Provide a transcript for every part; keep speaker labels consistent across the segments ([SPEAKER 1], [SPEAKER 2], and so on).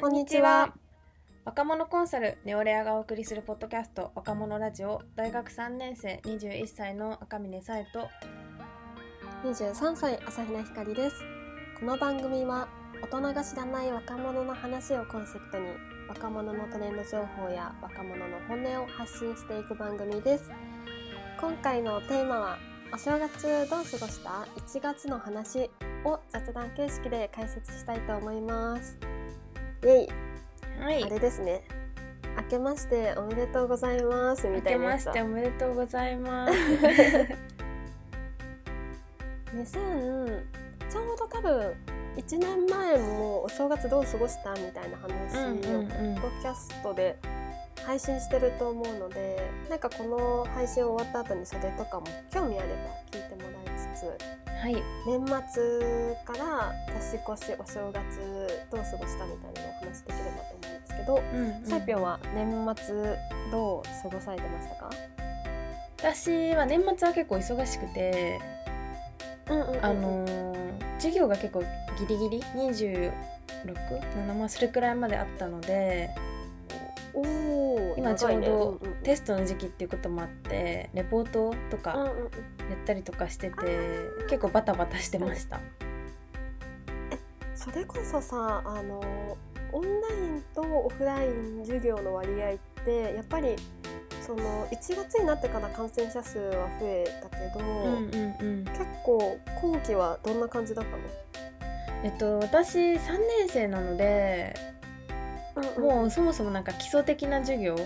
[SPEAKER 1] こんにちは。若者コンサルネオレアがお送りするポッドキャスト若者ラジオ大学3年生21歳の赤嶺沙絵と
[SPEAKER 2] 23歳朝比奈ひかりですこの番組は大人が知らない若者の話をコンセプトに若者のトレンド情報や若者の本音を発信していく番組です今回のテーマはお正月どう過ごした ?1 月の話を雑談形式で解説したいと思いますイェイ。
[SPEAKER 1] はい。
[SPEAKER 2] あれですね。明けましておめでとうございますみ
[SPEAKER 1] 明けま
[SPEAKER 2] たいなやつだ。
[SPEAKER 1] しておめでとうございます。
[SPEAKER 2] 2000ちょうど多分1年前もお正月どう過ごしたみたいな話をポッドキャストで配信してると思うのでなんかこの配信終わった後にそれとかも興味あれば聞いてもらいつつ
[SPEAKER 1] はい。
[SPEAKER 2] 年末から年越しお正月どう過ごしたみたいなのをお話しできればと思うんですけど、
[SPEAKER 1] うんうん。
[SPEAKER 2] サイピョンは年末どう過ごされてましたか？
[SPEAKER 1] 私は年末は結構忙しくて
[SPEAKER 2] うんうんうんうん。
[SPEAKER 1] あのー授業が結構ギリギリ？267まあそれくらいまであったので
[SPEAKER 2] おー
[SPEAKER 1] 今ちょうど
[SPEAKER 2] んんん
[SPEAKER 1] テストの時期っていうこともあってレポートとか
[SPEAKER 2] うんうんうん。
[SPEAKER 1] やったりとかしてて結構バタバタしてました。
[SPEAKER 2] それこそさあのオンラインとオフライン授業の割合ってやっぱりその1月になってから感染者数は増えたけど、
[SPEAKER 1] うんうんうん。
[SPEAKER 2] 結構後期はどんな感じだった
[SPEAKER 1] えっと私3年生なので
[SPEAKER 2] の、
[SPEAKER 1] もうそもそもなんか基礎的な授業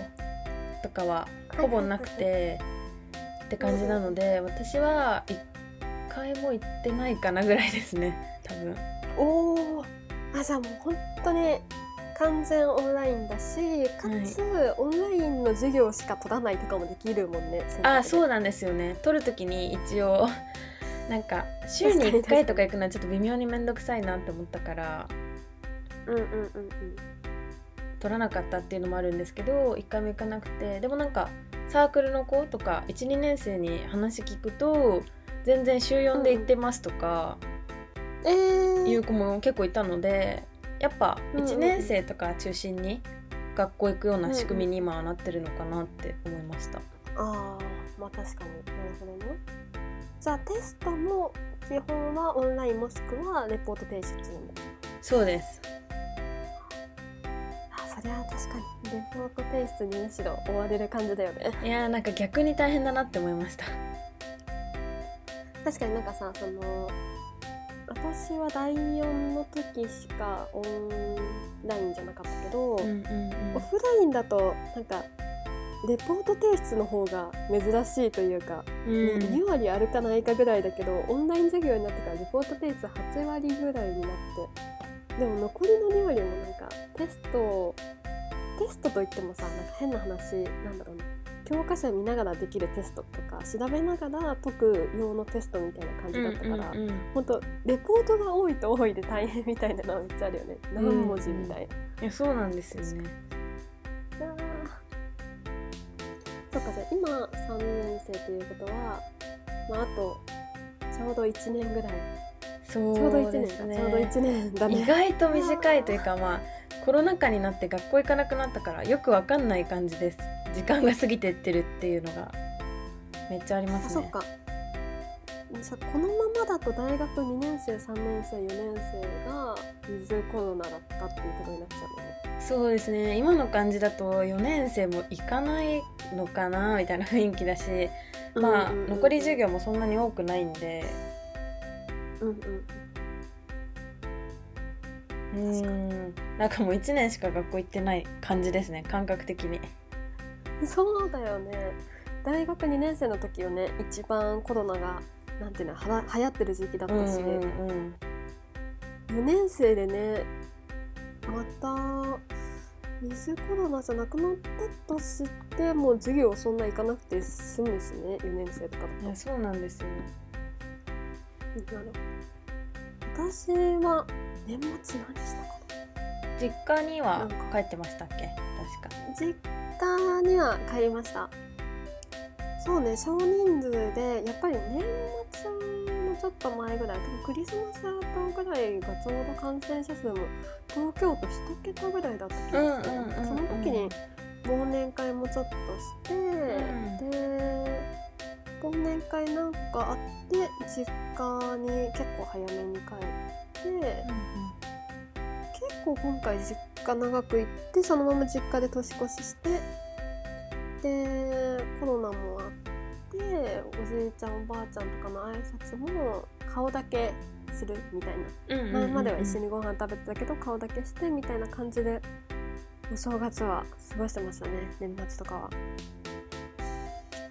[SPEAKER 1] とかはほぼなくてって感じなので私は1回も行ってないかなぐらいですね。多分。
[SPEAKER 2] おおあじゃあもう本当に完全オンラインだしかつ、オンラインの授業しか取らないとかもできるもんね
[SPEAKER 1] あそう
[SPEAKER 2] う
[SPEAKER 1] なんですよね。撮る時に一応 なんか週に1回とか行くのはちょっと微妙に面倒くさいなって思ったから。
[SPEAKER 2] うんうんうんうん
[SPEAKER 1] 撮らなかったっていうのもあるんですけど1回も行かなくてでもなんかサークルの子とか12年生に話聞くと全然週4で行ってますとか
[SPEAKER 2] えー、
[SPEAKER 1] いう子も結構いたのでやっぱ
[SPEAKER 2] うんうんうん。
[SPEAKER 1] 1年生とか中心に学校行くような仕組みに今はなってるのかなって思いました。
[SPEAKER 2] あーまあ確かに。なるほどね。じゃあテストも基本はオンラインもしくはレポート提出に
[SPEAKER 1] そうです
[SPEAKER 2] あそれは確かに。レポート提出にむしろ追われる感じだよね。
[SPEAKER 1] いやーなんか逆に大変だなって思いました。
[SPEAKER 2] 確かになんかさその私は第4の時しかオンラインじゃなかったけど、オフラインだとなんかレポート提出の方が珍しいというか、
[SPEAKER 1] うん。
[SPEAKER 2] 2割あるかないかぐらいだけどオンライン授業になってからレポート提出8割ぐらいになってでも残りの2割もなんかテストテストといってもさなんか変な話なんだろうな教科書見ながらできるテストとか調べながら解く用のテストみたいな感じだったから、
[SPEAKER 1] うんうんうん
[SPEAKER 2] 本当レポートが多いと多いで大変みたいなのはめっちゃあるよね何文字みたいな。
[SPEAKER 1] いやそうなんですよね。
[SPEAKER 2] そっかじゃあ今3年生ということは、まあ、あとちょうど1年ぐらい
[SPEAKER 1] そう
[SPEAKER 2] ちょうど1年か、
[SPEAKER 1] ですね
[SPEAKER 2] ちょうど1年だね。
[SPEAKER 1] 意外と短いというかまあコロナ禍になって学校行かなくなったからよくわかんない感じです。時間が過ぎてってるっていうのがめっちゃありますね。
[SPEAKER 2] あそっか。じゃあこのままだと大学2年生3年生4年生がウィズコロナだったっていうことになっちゃうのね。
[SPEAKER 1] そうですね。今の感じだと4年生も行かないのかなみたいな雰囲気だしまあ
[SPEAKER 2] うんうんうん。
[SPEAKER 1] 残り授業もそんなに多くないんで
[SPEAKER 2] うんうん
[SPEAKER 1] うーん。なんかもう1年しか学校行ってない感じですね感覚的に。
[SPEAKER 2] そうだよね。大学2年生の時よね一番コロナがなんていうのはら流行ってる時期だったし、
[SPEAKER 1] うんうんうん。
[SPEAKER 2] 4年生でねまたウィズコロナじゃなくなったとしても授業そんな行かなくて済むしね4年生とかだと。
[SPEAKER 1] そうなんですよ
[SPEAKER 2] なるほど私は年末何したか
[SPEAKER 1] 実家には
[SPEAKER 2] なんか
[SPEAKER 1] 帰ってましたっけ？確か。
[SPEAKER 2] な実家には帰りました。そうね少人数でやっぱり年末のちょっと前ぐらい多分クリスマス後ぐらいがちょうど感染者数も東京都1桁ぐらいだった気がする、その時に忘年会もちょっとして、
[SPEAKER 1] ん。
[SPEAKER 2] で忘年会なんかあって実家に結構早めに帰って、結構今回実家長く行ってそのまま実家で年越ししてでコロナもあっておじいちゃんおばあちゃんとかの挨拶も顔だけするみたいな。
[SPEAKER 1] うんうん。
[SPEAKER 2] 前までは一緒にご飯食べてたけど顔だけしてみたいな感じでお正月は過ごしてましたね年末とかは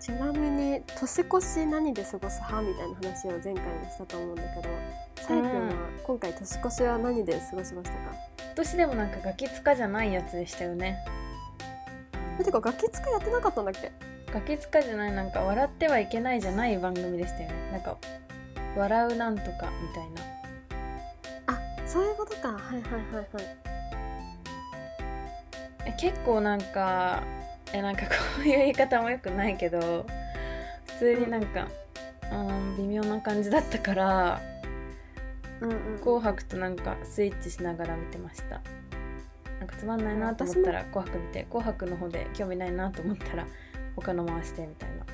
[SPEAKER 2] ちなみに年越し何で過ごす派みたいな話を前回もしたと思うんだけどさいくんは今回年越しは何で過ごしましたか、
[SPEAKER 1] 今年でもなんかガキ使じゃないやつでしたよね。
[SPEAKER 2] えてかガキやってなかったんだっけ？
[SPEAKER 1] ガキ使じゃないなんか笑ってはいけないじゃない番組でしたよね。なんか笑うなんとかみたいな。
[SPEAKER 2] あそういうことか。はいはいはいはい。
[SPEAKER 1] え結構なんかえなんかこういう言い方もよくないけど普通になんか、うん、微妙な感じだったから
[SPEAKER 2] うんうん「
[SPEAKER 1] 紅白」となんかスイッチしながら見てました。なんかつまんないなと思ったら「紅白」見て「紅白」の方で興味ないなと思ったら他の回してみたいな。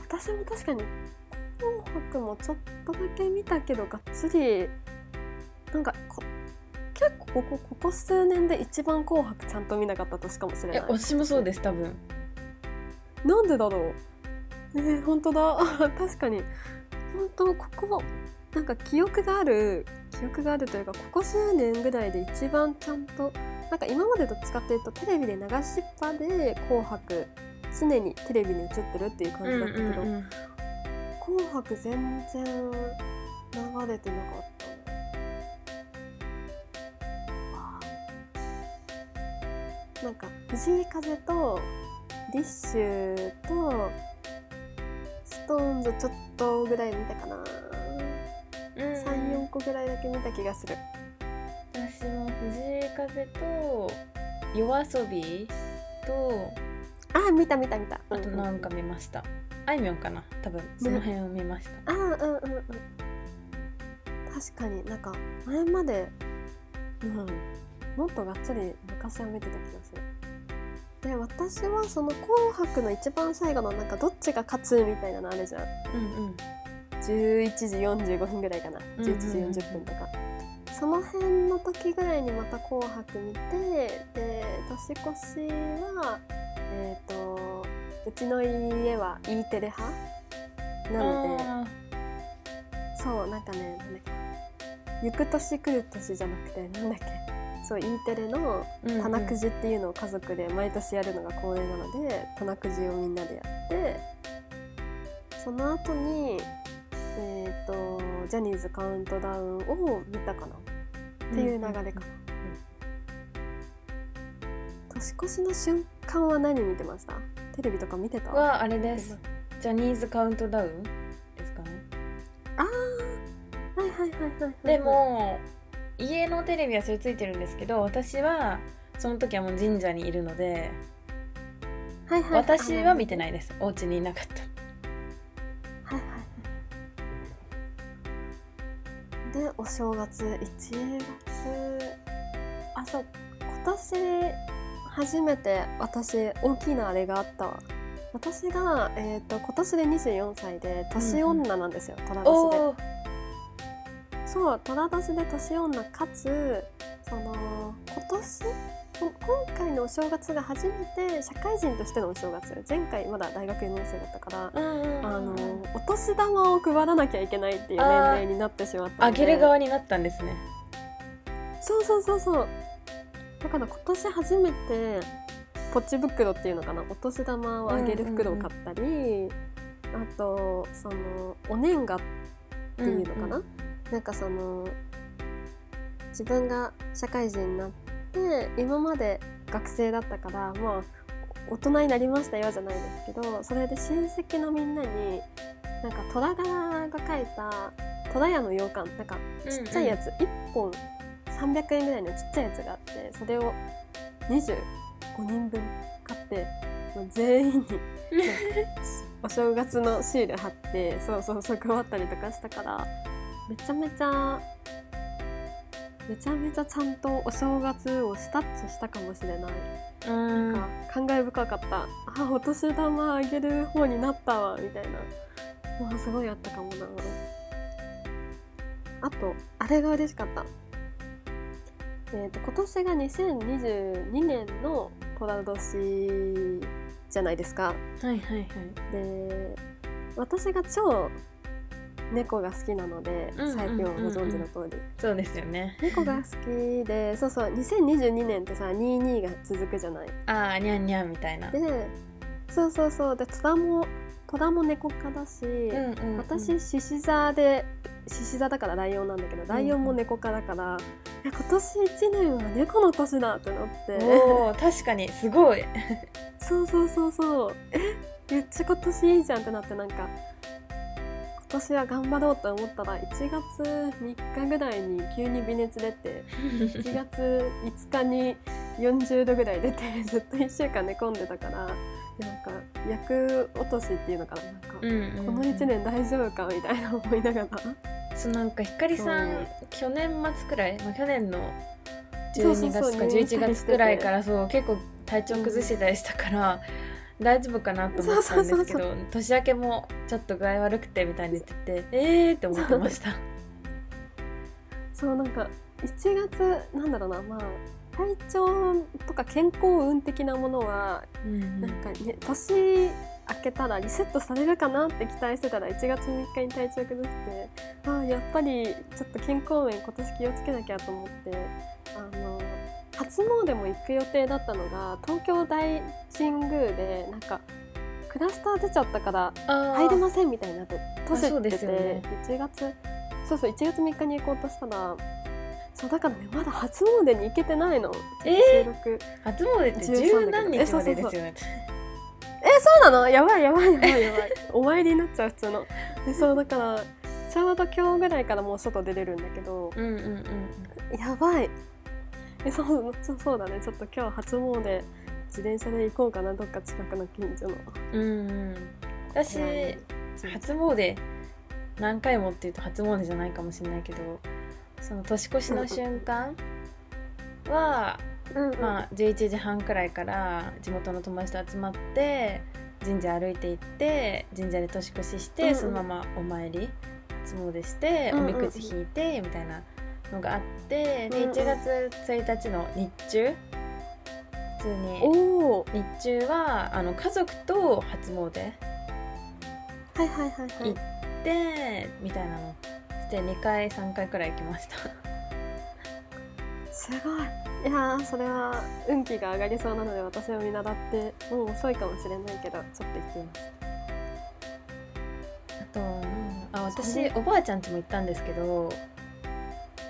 [SPEAKER 2] 私も確かに「紅白」もちょっとだけ見たけどがっつりなんかこ結構ここここ数年で一番「紅白」ちゃんと見なかった年かもしれ
[SPEAKER 1] え
[SPEAKER 2] ない。
[SPEAKER 1] 私もそうです多分。
[SPEAKER 2] なんでだろう。えー、本当だ。確かに。本当ここなんか記憶がある記憶があるというかここ数年ぐらいで一番ちゃんとなんか今までどっちかっていうとテレビで流しっぱで「紅白」常にテレビに映ってるっていう感じだったけど、
[SPEAKER 1] うん。
[SPEAKER 2] 紅白全然流れてなかった藤井風とディッシュとストーンズちょっとぐらい見たかな、
[SPEAKER 1] うん
[SPEAKER 2] 34個ぐらいだけ見た気がする。
[SPEAKER 1] 私も藤井風と夜遊びと
[SPEAKER 2] あ見た見た見た。
[SPEAKER 1] あとなんか見ました、あいみょんかな？多分その辺を見ました、
[SPEAKER 2] あうんうんうんうん。確かになんか前までうんもっとがっつり昔は見てた気がするで私はその「紅白」の一番最後のなんかどっちが勝つみたいなのあるじゃん。
[SPEAKER 1] うんうん。
[SPEAKER 2] 11時45分ぐらいかな。
[SPEAKER 1] うんうんうん。
[SPEAKER 2] 11時40分とか、その辺の時ぐらいにまた「紅白」見てで年越しはえっ、とうちの家は E テレ派なので
[SPEAKER 1] あ
[SPEAKER 2] そうなんかねなんだっけ。行く年来る年じゃなくてなんだっけそう E テレの
[SPEAKER 1] ー
[SPEAKER 2] 棚くじっていうのを家族で毎年やるのが恒例なので棚くじをみんなでやってその後にえっ、とジャニーズカウントダウンを見たかな。っていう流れかな、年越しの瞬間は何見てました？テレビとか見てた？
[SPEAKER 1] はあれです。ジャニーズカウントダウンですかね。
[SPEAKER 2] あーはいはいはいはいはい。
[SPEAKER 1] でも家のテレビはそれついてるんですけど私はその時はもう神社にいるので
[SPEAKER 2] はいはい
[SPEAKER 1] 私は見て
[SPEAKER 2] い
[SPEAKER 1] ないです。お家にいなかった。
[SPEAKER 2] はいはいでお正月1月あそう今年初めて私大きなあれがあったわ。私が、えー、と今年で24歳で年女なんですよ、虎年で。
[SPEAKER 1] おお
[SPEAKER 2] そう虎年で年女かつその今年？こ今回のお正月が初めて社会人としてのお正月前回まだ大学4年生だったから
[SPEAKER 1] うんうんうん
[SPEAKER 2] あのお年玉を配らなきゃいけないっていう年齢になってしまった
[SPEAKER 1] あげる側になったんですね。
[SPEAKER 2] そうそうそうそう。だから今年初めてポチ袋っていうのかな？お年玉をあげる袋を買ったり、あとそのお年賀っていうのかな、
[SPEAKER 1] うん
[SPEAKER 2] なんかその自分が社会人になって今まで学生だったからまあ大人になりましたよじゃないですけどそれで親戚のみんなになんか虎柄が描いた虎屋の羊羹なんかちっちゃいやつ、1本300円ぐらいのちっちゃいやつがあってそれを25人分買ってもう全員に お正月のシール貼ってそうそうそう配ったりとかしたからめちゃめちゃめちゃめちゃちゃんとお正月をスタッチしたかもしれない、
[SPEAKER 1] うん。
[SPEAKER 2] なんか感慨深かった。あお年玉あげる方になったわみたいな。のがすごいあったかもなあとあれが嬉しかった。えー、と今年が2022年の寅年じゃないですか。
[SPEAKER 1] はいはいはい。
[SPEAKER 2] で私が超猫が好きなので
[SPEAKER 1] うんうんうんうん。
[SPEAKER 2] 最近はご存知の通り、
[SPEAKER 1] そうですよね。
[SPEAKER 2] 猫が好きでそうそう2022年ってさ22が続くじゃない。
[SPEAKER 1] ああにゃんにゃんみたいな。
[SPEAKER 2] でそうそうそう。で虎も虎も猫科だし、
[SPEAKER 1] うんうんうん。
[SPEAKER 2] 私獅子座で獅子座だからライオンなんだけどライオンも猫科だから、いや今年1年は猫の年だってなって。
[SPEAKER 1] おー確かに。すごい。
[SPEAKER 2] そうそうそうそう。えめっちゃ今年いいじゃんってなってなんか今年は頑張ろうと思ったら1月3日ぐらいに急に微熱出て 1月5日に40度ぐらい出て ずっと1週間寝込んでたからなんか役落としっていうのかななんか、
[SPEAKER 1] うんうんうん。
[SPEAKER 2] この1年大丈夫かみたいな思いながら。
[SPEAKER 1] そうなんかひかりさん去年末くらい、まあ、去年の12
[SPEAKER 2] そうそうそう
[SPEAKER 1] 月か11月くらいからそう結構体調崩してたりしたから、大丈夫かなと思ったんですけど年明けもちょっと具合悪くてみたいに言っててえーって思ってました。
[SPEAKER 2] そうなんか1月なんだろうなまあ体調とか健康運的なものは
[SPEAKER 1] うん
[SPEAKER 2] なんかね年明けたらリセットされるかなって期待してたら1月3日に体調崩してあーやっぱりちょっと健康面今年気をつけなきゃと思ってあの初詣も行く予定だったのが東京大神宮でなんかクラスター出ちゃったから入れませんみたいになって閉じ
[SPEAKER 1] そう
[SPEAKER 2] てて、
[SPEAKER 1] ね。
[SPEAKER 2] 1月そうそう1月3日に行こうとしたらそうだからねまだ初詣に行けてないの、
[SPEAKER 1] え
[SPEAKER 2] 収録。
[SPEAKER 1] 初詣って
[SPEAKER 2] 13
[SPEAKER 1] 十何日までですよね。
[SPEAKER 2] そうなの？やばいやばいやばいやばい。お参 りになっちゃう普通の。でそうだからちょうど今日ぐらいからもう外出れるんだけど
[SPEAKER 1] うんうんうん。
[SPEAKER 2] やばいえそうそうそうだね。ちょっと今日初詣自転車で行こうかなどっか近くの近所の。
[SPEAKER 1] うんうん。私初詣何回もっていうと初詣じゃないかもしれないけどその年越しの瞬間は、
[SPEAKER 2] うんうん。
[SPEAKER 1] まあ、11時半くらいから地元の友達と集まって神社歩いて行って神社で年越しして、
[SPEAKER 2] うんうん。
[SPEAKER 1] そのままお参り初詣して、おみくじ引いてみたいなのがあってで
[SPEAKER 2] うんうん。
[SPEAKER 1] 1月1日の日中普通に。
[SPEAKER 2] おお
[SPEAKER 1] 日中はあの家族と初詣。
[SPEAKER 2] はいはいはいはい。
[SPEAKER 1] 行ってみたいなのして2回3回くらい行きました。
[SPEAKER 2] すごい。いやーそれは運気が上がりそうなので私を見習ってもう遅いかもしれないけどちょっと行ってみます
[SPEAKER 1] あとあ
[SPEAKER 2] そ
[SPEAKER 1] 私？
[SPEAKER 2] れ
[SPEAKER 1] おばあちゃん家も行ったんですけど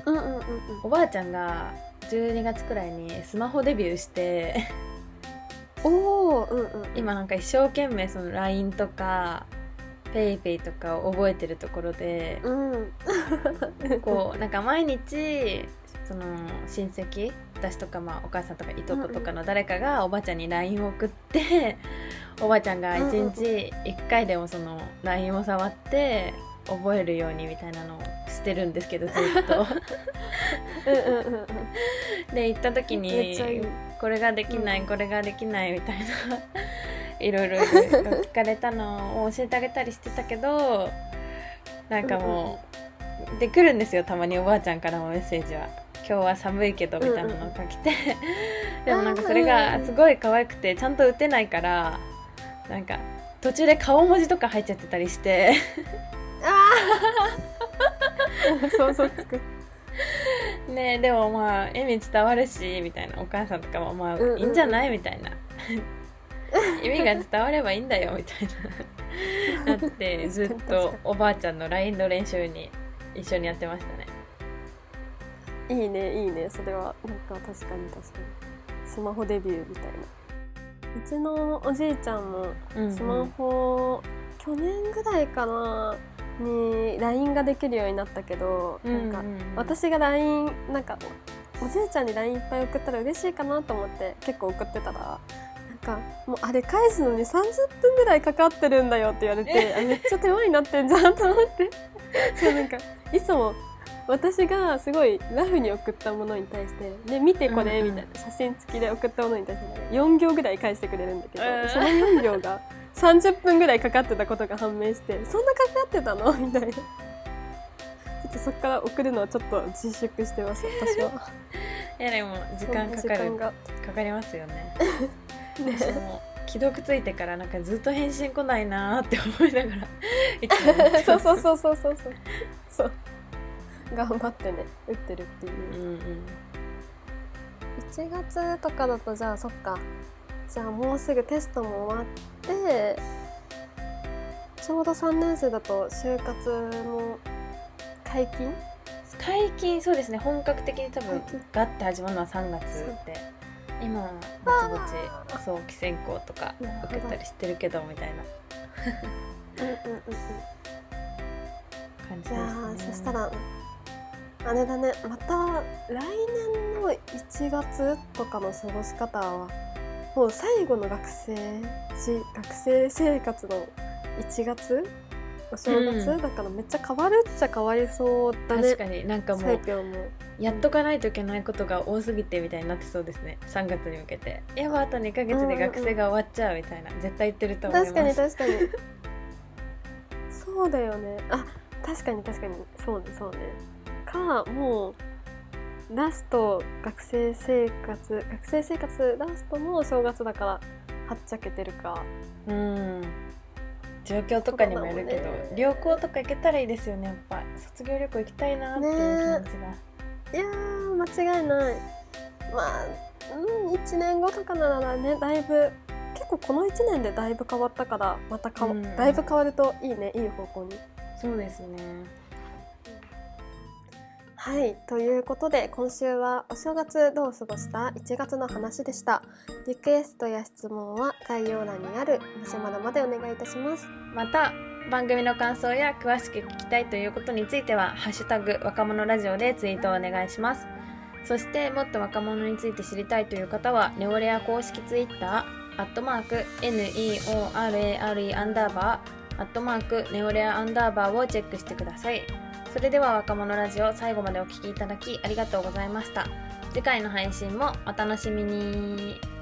[SPEAKER 2] うんうんうん
[SPEAKER 1] おばあちゃんが12月くらいにスマホデビューして
[SPEAKER 2] うんおおうんうん。
[SPEAKER 1] 今なんか一生懸命その LINE とか PayPay とかを覚えてるところで
[SPEAKER 2] うん。
[SPEAKER 1] こうなんか毎日その親戚私とかまあお母さんとかいとことかの誰かがおばあちゃんに LINE を送っておばあちゃんが1日1回でもその LINE を触って覚えるようにみたいなのをしてるんですけどずっと。
[SPEAKER 2] うんうんうんうん。
[SPEAKER 1] で行った時にこれができない、
[SPEAKER 2] うん
[SPEAKER 1] これができないみたいな。いろいろ 聞かれたのを教えてあげたりしてたけどなんかもう、で来るんですよたまにおばあちゃんからもメッセージは「今日は寒いけど」みたいなのが来て、でもなんかそれがすごい可愛くてちゃんと打てないからなんか途中で顔文字とか入っちゃってたりして。
[SPEAKER 2] あ 想像つく。
[SPEAKER 1] ねでもまあ意味伝わるしみたいなお母さんとかもまあ
[SPEAKER 2] うんうんうん。
[SPEAKER 1] いいんじゃない？みたいな。意味が伝わればいいんだよみたいな。なって ずっとおばあちゃんの LINE の練習に一緒にやってましたね。
[SPEAKER 2] いいねいいね。それはなんか確かに確かに。スマホデビューみたいな。うちのおじいちゃんも
[SPEAKER 1] うんうん。
[SPEAKER 2] スマホ、去年ぐらいかなに LINE ができるようになったけど、なんか私が LINE なんかおじいちゃんに LINE いっぱい送ったら嬉しいかなと思って結構送ってたらなんかかもうあれ返すのに30分ぐらいかかってるんだよって言われてあめっちゃ手間になってんじゃんと思って。そうなんかいつも私がすごいラフに送ったものに対して「で見てこれ」
[SPEAKER 1] うんうん。
[SPEAKER 2] みたいな写真付きで送ったものに対して4行ぐらい返してくれるんだけど、
[SPEAKER 1] うん。
[SPEAKER 2] その4行が30分ぐらいかかってたことが判明してそんなかかってたの？みたいな。ちょっとそこから送るのはちょっと自粛してます私は。
[SPEAKER 1] いやでも時間かかる。かかりますよね。
[SPEAKER 2] ね。
[SPEAKER 1] 私も既読ついてからなんかずっと返信来ないなーって思いながら
[SPEAKER 2] そうそうそうそうそうそう。そう。頑張ってね打ってるっていう。
[SPEAKER 1] うんうん。
[SPEAKER 2] 1月とかだとじゃあそっかじゃあもうすぐテストも終わってちょうど3年生だと就活も解禁？
[SPEAKER 1] 解禁そうですね。本格的に多分ガッて始まるのは3月で今はぼちぼち早期選考とか受けたりしてるけどみたいな。
[SPEAKER 2] うんうんうんうん。
[SPEAKER 1] 感じ
[SPEAKER 2] じゃあ
[SPEAKER 1] ですね
[SPEAKER 2] そしたらあれだね。また来年の1月とかの過ごし方はもう最後の学生し学生生活の1月？お正月、
[SPEAKER 1] うん。
[SPEAKER 2] だからめっちゃ変わるっちゃ変わりそうだね。
[SPEAKER 1] 確かになんかもうやっとかないといけないことが多すぎてみたいになってそうですね。3月に向けて。やばあと2ヶ月で学生が終わっちゃうみたいな、絶対言ってると思います。
[SPEAKER 2] 確かに確かに。そうだよね。あ確かに確かに。そうねそうね。かもうラスト学生生活学生生活ラストのお正月だからはっちゃけてるか。
[SPEAKER 1] うん。状況とかにもよるけど、
[SPEAKER 2] ね。
[SPEAKER 1] 旅行とか行けたらいいですよねやっぱ。卒業旅行行きたいなっていう気持ちが、
[SPEAKER 2] いやー間違いない。まあうん1年後とかならねだいぶ結構この1年でだいぶ変わったからまたかわ、
[SPEAKER 1] うん。
[SPEAKER 2] だいぶ変わるといいねいい方向に。
[SPEAKER 1] そうですね
[SPEAKER 2] はいということで今週はお正月どう過ごした？1月の話でした。リクエストや質問は概要欄にあるマシュマロまでお願いいたします。
[SPEAKER 1] また番組の感想や詳しく聞きたいということについては「ハッシュタグ若者ラジオ」でツイートをお願いします。そしてもっと若者について知りたいという方はネオレア公式ツイッターアットマーク NEORARE アンダーバーアットマークネオレアアンダーバーをチェックしてください。それでは若者ラジオ最後までお聴きいただきありがとうございました。次回の配信もお楽しみに。